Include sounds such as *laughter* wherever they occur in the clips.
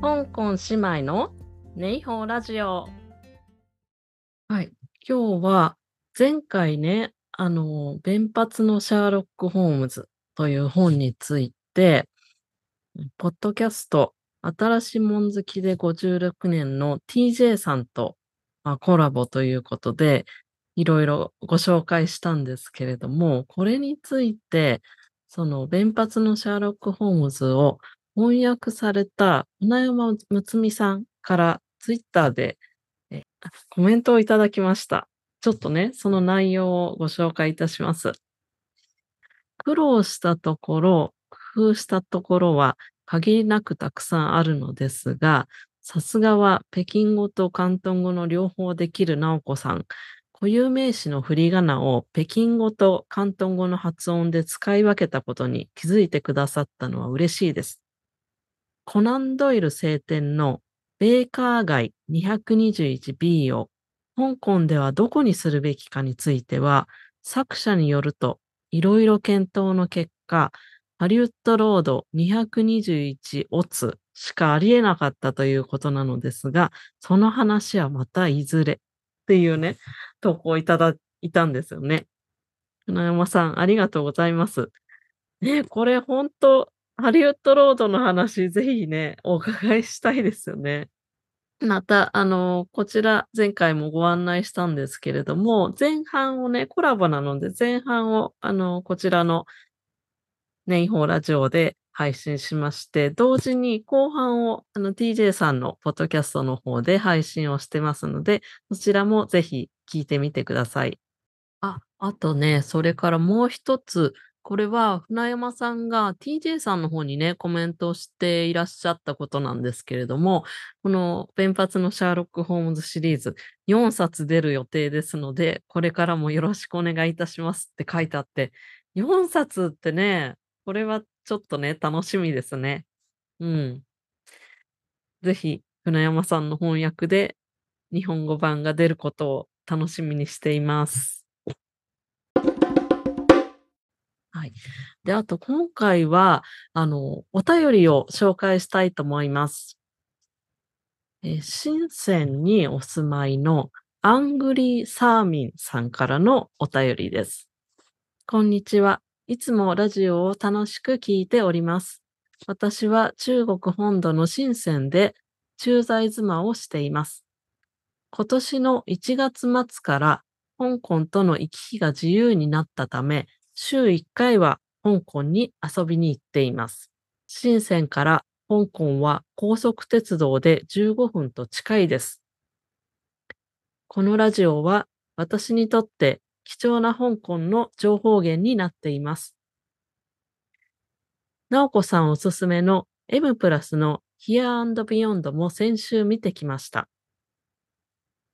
香港姉妹のネイホーラジオ。はい。今日は前回ね、あの、弁髪のシャーロック・ホームズという本について、ポッドキャスト、新しいもん好きで56年の TJ さんと、まあ、コラボということで、いろいろご紹介したんですけれども、これについて、その弁髪のシャーロック・ホームズを翻訳された船山睦美さんからツイッターでコメントをいただきました。ちょっとね、その内容をご紹介いたします。苦労したところ、工夫したところは限りなくたくさんあるのですが、さすがは北京語と広東語の両方できる直子さん。固有名詞の振り仮名を北京語と広東語の発音で使い分けたことに気づいてくださったのは嬉しいです。コナン・ドイル聖典のベーカー街 221B を香港ではどこにするべきかについては、作者によるといろいろ検討の結果、ハリウッドロード221オツしかありえなかったということなのですが、その話はまたいずれっていうね、投稿いただいたんですよね。船山さん、ありがとうございます。ね、これ本当ハリウッドロードの話、ぜひね、お伺いしたいですよね。また、あの、こちら、前回もご案内したんですけれども、前半をね、コラボなので、前半を、あの、こちらのネイホーラジオで配信しまして、同時に後半を、あの、TJ さんのポッドキャストの方で配信をしてますので、そちらもぜひ聞いてみてください。あ、あとね、それからもう一つ、これは船山さんが TJ さんの方にね、コメントをしていらっしゃったことなんですけれども、この弁髪のシャーロック・ホームズシリーズ4冊出る予定ですので、これからもよろしくお願いいたしますって書いてあって、4冊ってね、これはちょっとね、楽しみですね。うん。ぜひ、船山さんの翻訳で日本語版が出ることを楽しみにしています。はい。で、あと今回は、あの、お便りを紹介したいと思います。え深センにお住まいのアングリー・サーミンさんからのお便りです。こんにちは。いつもラジオを楽しく聞いております。私は中国本土の深センで駐在妻をしています。今年の1月末から香港との行き来が自由になったため、週1回は香港に遊びに行っています。深センから香港は高速鉄道で15分と近いです。このラジオは私にとって貴重な香港の情報源になっています。直子さんおすすめの M プラスの Here and Beyond も先週見てきました。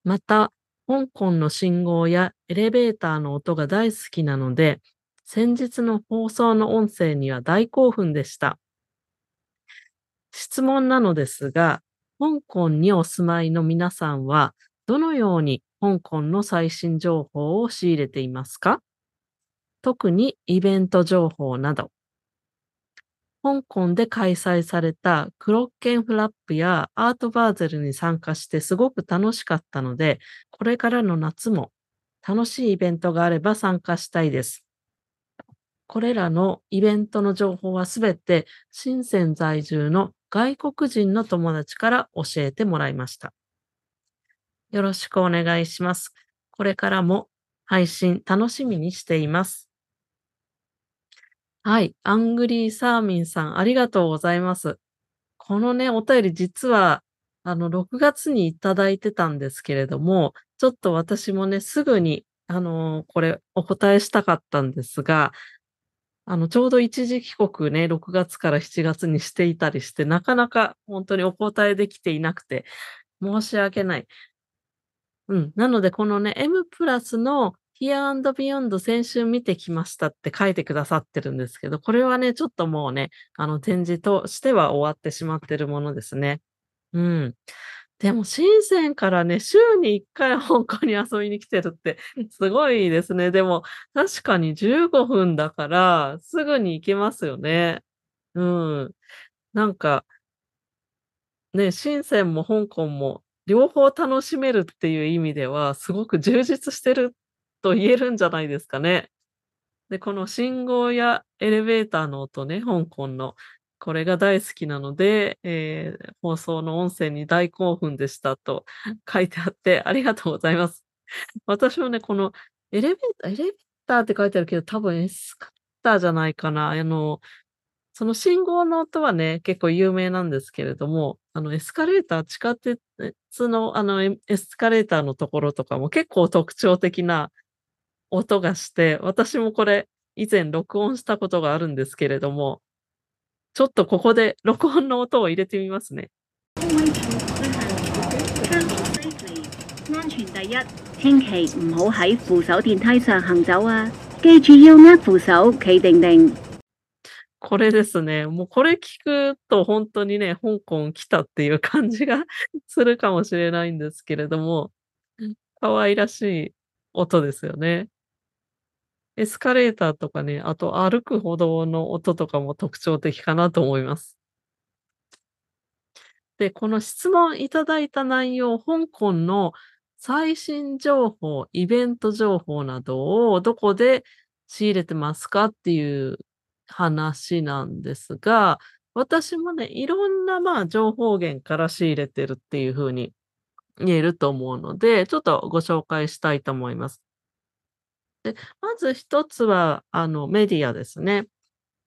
また、香港の信号やエレベーターの音が大好きなので、先日の放送の音声には大興奮でした。質問なのですが、香港にお住まいの皆さんは、どのように香港の最新情報を仕入れていますか？特にイベント情報など。香港で開催されたクロッケンフラップやアートバーゼルに参加してすごく楽しかったので、これからの夏も楽しいイベントがあれば参加したいです。これらのイベントの情報はすべて深セン在住の外国人の友達から教えてもらいました。よろしくお願いします。これからも配信楽しみにしています。はい。アングリーサーミンさん、ありがとうございます。このね、お便り実は、あの、6月にいただいてたんですけれども、ちょっと私もね、すぐに、あの、これ、お答えしたかったんですが、あの、ちょうど一時帰国ね、6月から7月にしていたりして、なかなか本当にお答えできていなくて、申し訳ない。うん。なので、このね、M プラスの Here and Beyond 先週見てきましたって書いてくださってるんですけど、これはね、ちょっともうね、あの、展示としては終わってしまってるものですね。うん。でも、深センからね、週に1回香港に遊びに来てるって、すごいですね。でも、確かに15分だから、すぐに行けますよね。うん。なんか、ね、深センも香港も両方楽しめるっていう意味では、すごく充実してると言えるんじゃないですかね。で、この信号やエレベーターの音ね、香港の、これが大好きなので、ええ、放送の音声に大興奮でしたと書いてあってありがとうございます。私もね、このエレベーターエレベーターって書いてあるけど、多分エスカレーターじゃないかな。あの、その信号の音はね、結構有名なんですけれども、あのエスカレーター、地下鉄のあのエスカレーターのところとかも結構特徴的な音がして、私もこれ以前録音したことがあるんですけれども、ちょっとここで録音の音を入れてみますね。安全第一，千祈唔好喺扶手電梯上行走啊！記住要握扶手，企定定。これですね。もうこれ聞くとほんとにね、香港来たっていう感じがするかもしれないんですけれども、可愛らしい音ですよね。エスカレーターとかね、あと歩く歩道の音とかも特徴的かなと思います。で、この質問いただいた内容、香港の最新情報、イベント情報などをどこで仕入れてますかっていう話なんですが、私もね、いろんな、まあ、情報源から仕入れてるっていう風に言えると思うので、ちょっとご紹介したいと思います。で、まず一つは、あの、メディアですね。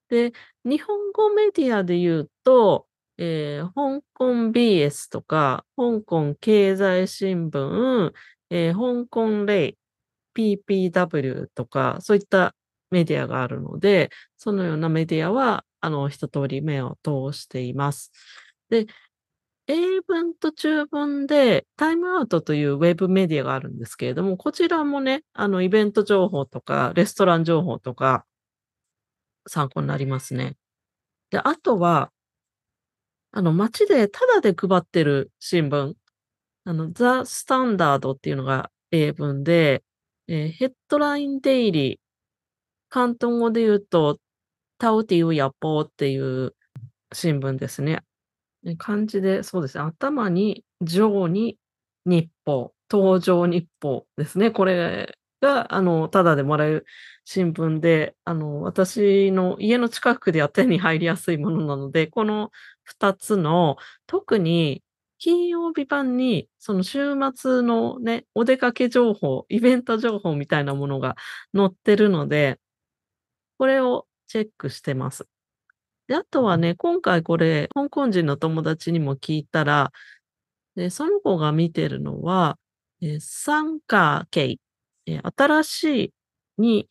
で、日本語メディアで言うと、ええ、香港 BS とか、香港経済新聞、ええ、香港レイ、PPW とか、そういったメディアがあるので、そのようなメディアは、あの、一通り目を通しています。で、英文と中文でタイムアウトというウェブメディアがあるんですけれども、こちらもね、あの、イベント情報とか、レストラン情報とか参考になりますね。で、あとはあの、街でタダで配ってる新聞、あの、ザ・スタンダードっていうのが英文で、ええ、ヘッドラインデイリー、広東語で言うと、タオティウヤポーっていう新聞ですね。漢字でそうですね、頭に上に日報、東条日報ですね。これが、あの、タダでもらえる新聞で、あの、私の家の近くでは手に入りやすいものなので、この2つの、特に金曜日版に、その週末のね、お出かけ情報、イベント情報みたいなものが載ってるので、これをチェックしてます。で、あとはね、今回これ、香港人の友達にも聞いたら、で、その子が見てるのは、え、サンカーケイ、え、新しいに、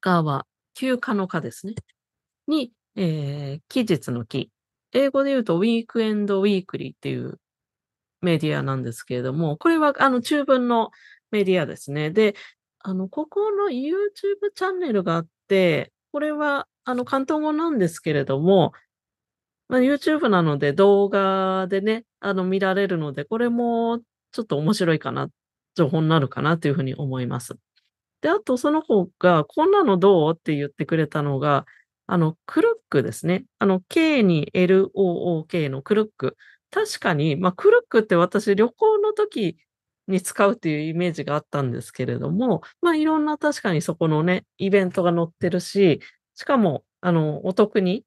かは休暇の課ですね。に、ええ、期日の期。英語で言うとウィークエンドウィークリーっていうメディアなんですけれども、これはあの中文のメディアですね。で、あの、ここの YouTube チャンネルがあって、これはあの広東語なんですけれども、ま、YouTube なので動画でね、あの見られるので、これもちょっと面白いかな、情報になるかなという風に思います。で、あとその子が「こんなのどう？」って言ってくれたのが、あの、クルックですね。あの、K に LOOK のクルック。確かに、ま、クルックって私旅行の時に使うっていうイメージがあったんですけれども、ま、いろんな確かにそこのね、イベントが載ってるし、しかも、あの、お得に、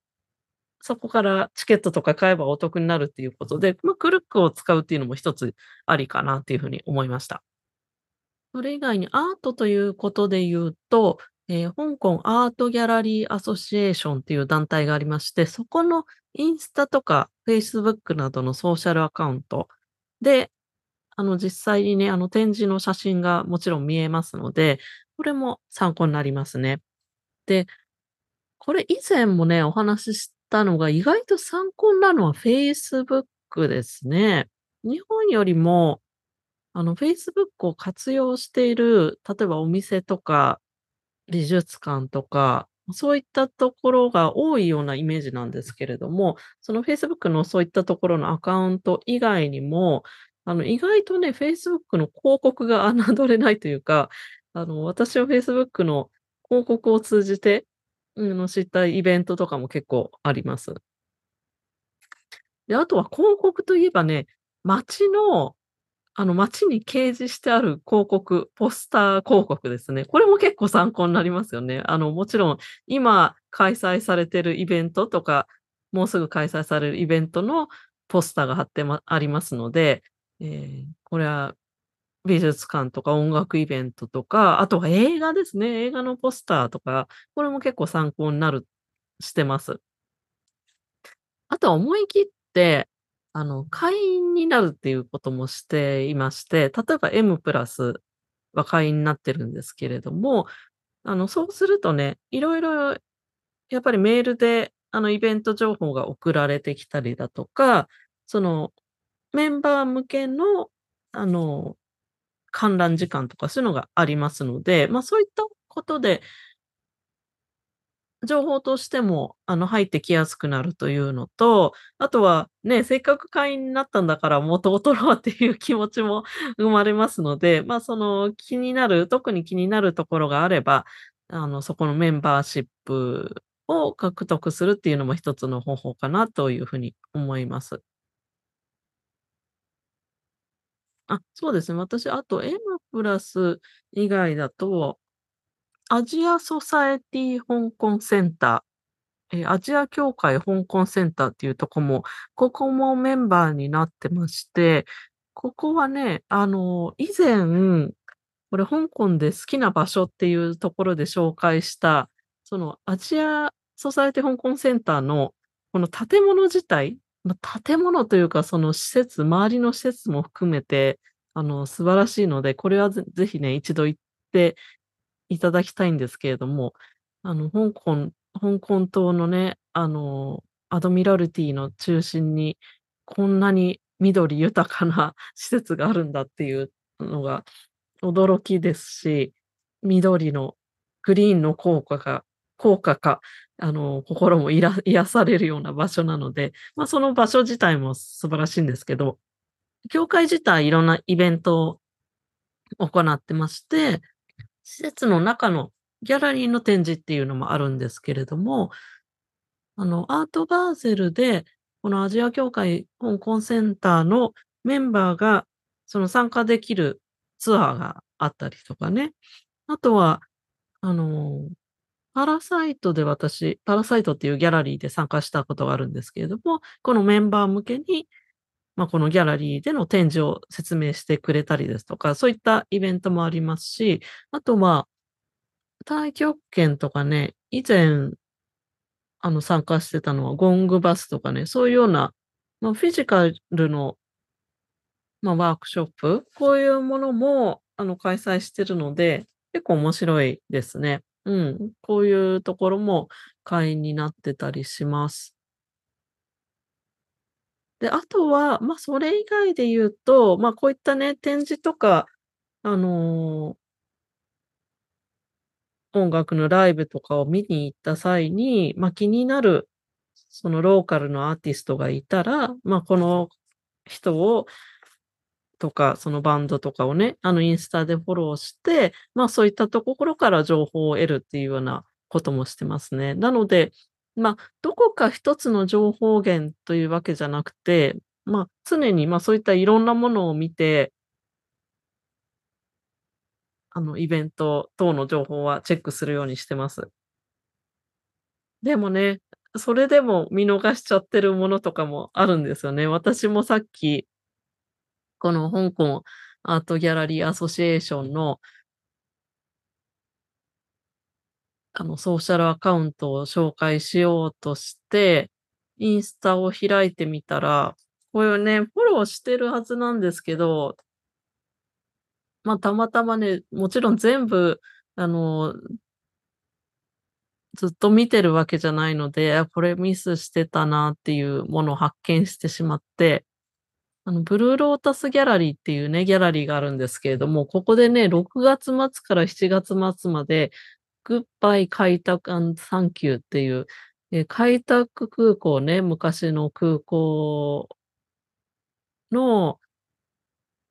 そこからチケットとか買えばお得になるっていうことで、ま、クルックを使うっていうのも一つありかなっていう風に思いました。それ以外にアートということで言うと、ええ、香港アートギャラリーアソシエーションっていう団体がありまして、そこのインスタとかフェイスブックなどのソーシャルアカウントで、あの、実際にね、あの、展示の写真がもちろん見えますので、これも参考になりますね。で、これ以前もね、お話ししたのが、意外と参考んなるのはフェイスブックですね。日本よりも、あの、フェイスブックを活用している、例えばお店とか美術館とか、そういったところが多いようなイメージなんですけれども、その Facebook のそういったところのアカウント以外にも、あの、意外とね、Facebook の広告が侮れないというか、あの、私は Facebook の広告を通じて、の、知ったイベントとかも結構あります。で、あとは広告といえばね、街の、あの、街に掲示してある広告、ポスター広告ですね。これも結構参考になりますよね。あの、もちろん今開催されてるイベントとか、もうすぐ開催されるイベントのポスターが貼ってまありますので、えー、これは美術館とか音楽イベントとか、あとは映画ですね。映画のポスターとか、これも結構参考になるしてます。あとは思い切って、あの、会員になるっていうこともしていまして、例えば M+ プラスは会員になってるんですけれども、あの、そうするとね、いろいろやっぱりメールで、あの、イベント情報が送られてきたりだとか、その、メンバー向けの、あの、観覧時間とかそういうのがありますので、ま、そういったことで情報としても、あの、入ってきやすくなるというのと、あとは、ね、せっかく会員になったんだから元を取ろうっていう気持ちも *laughs* 生まれますので、まあ、その気になる特に気になるところがあれば、あの、そこのメンバーシップを獲得するっていうのも一つの方法かなというふうに思います。あ、そうですね。私、あと M+ 以外だと、アジアソサエティ香港センター、え、アジア協会香港センターっていうとこも、ここもメンバーになってまして、ここはね、あの、以前、これ香港で好きな場所っていうところで紹介した、そのアジアソサエティ香港センターのこの建物自体、ま、建物というかその施設、周りの施設も含めて、あの、素晴らしいので、これはぜぜひね、一度行っていただきたいんですけれども、あの、香港香港島のね、あの、アドミラルティの中心に、こんなに緑豊かな *laughs* 施設があるんだっていうのが驚きですし、緑のグリーンの効果が効果か、あの、心も *laughs* 癒されるような場所なので、まあ、その場所自体も素晴らしいんですけど、教会自体いろんなイベントを行ってまして施設の中のギャラリーの展示っていうのもあるんですけれども、あの、アートバーゼルで、このアジア協会香港センターのメンバーが、その参加できるツアーがあったりとかね。あとは、あの、パラサイトで私、パラサイトっていうギャラリーで参加したことがあるんですけれども、このメンバー向けに、ま、このギャラリーでの展示を説明してくれたりですとか、そういったイベントもありますし、あとは、太極拳とかね、以前あの、参加してたのはゴングバスとかね、そういうような、ま、フィジカルのま、ワークショップ、こういうものも、あの、開催してるので、結構面白いですね。うん、こういうところも会員になってたりします。で、あとは、まあ、それ以外で言うと、まあ、こういったね、展示とか、あの音楽のライブとかを見に行った際に、まあ、気になる、そのローカルのアーティストがいたら、まあ、この人をとか、そのバンドとかをね、あの、インスタでフォローして、まあ、そういったところから情報を得るっていうようなこともしてますね。なので、まあ、どこか一つの情報源というわけじゃなくて、まあ、常に、ま、そういったいろんなものを見てあの、イベント等の情報はチェックするようにしてます。でもね、それでも見逃しちゃってるものとかもあるんですよね。私もさっきこの香港アートギャラリーアソシエーションのあの、ソーシャルアカウントを紹介しようとして、インスタを開いてみたら、これね、フォローしてるはずなんですけどまあ、たまたまね、もちろん全部、あのずっと見てるわけじゃないので、これミスしてたなっていうものを発見してしまって、あの、ブルーロータスギャラリーっていうね、ギャラリーがあるんですけれども、ここでね、6月末から7月末まで、グッバイ開拓アンサンキューっていう、え、開拓空港ね、昔の空港の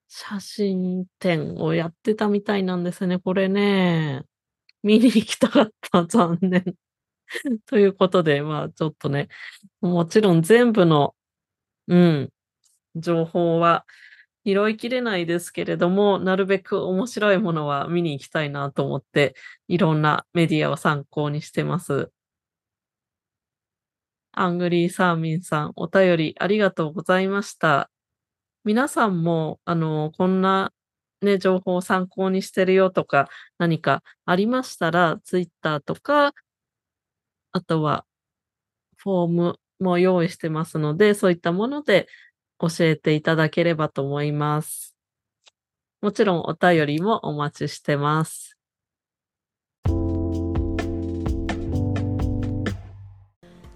写真展をやってたみたいなんですね、これね。見に行きたかった、*laughs* 残念。ということで、まあ、ちょっとね、もちろん全部のうん。情報は拾いきれないですけれども、なるべく面白いものは見に行きたいなと思って、いろんなメディアを参考にしてます。アングリーサーミンさん、お便りありがとうございました。皆さんも、あの、こんなね、情報を参考にしてるよとか、何かありましたら、ツイッターとか、あとは、フォームも用意してますので、そういったもので教えていただければと思います。もちろんお便りもお待ちしてます。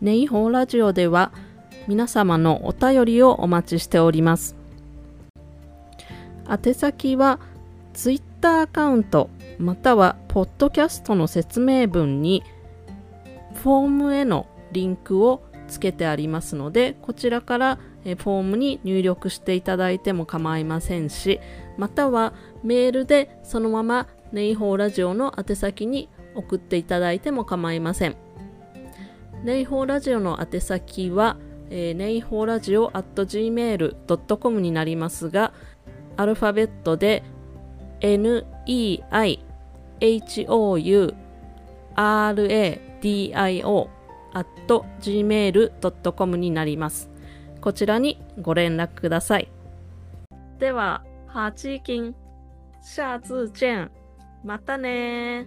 ネイホーラジオでは皆様のお便りをお待ちしております。宛先は Twitter アカウントまたはポッドキャストの説明文にフォームへのリンクをつけてありますのでこちらからフォームに入力していただいても構いませんしまたはメールでそのままネイホーラジオの宛先に送っていただいても構いませんネイホーラジオの宛先は、えー、ネイホーラジオ at gmail.com になりますがアルファベットで neihouradio at gmail.com になります。こちらにご連絡ください。では、ハチキン、下次见。またね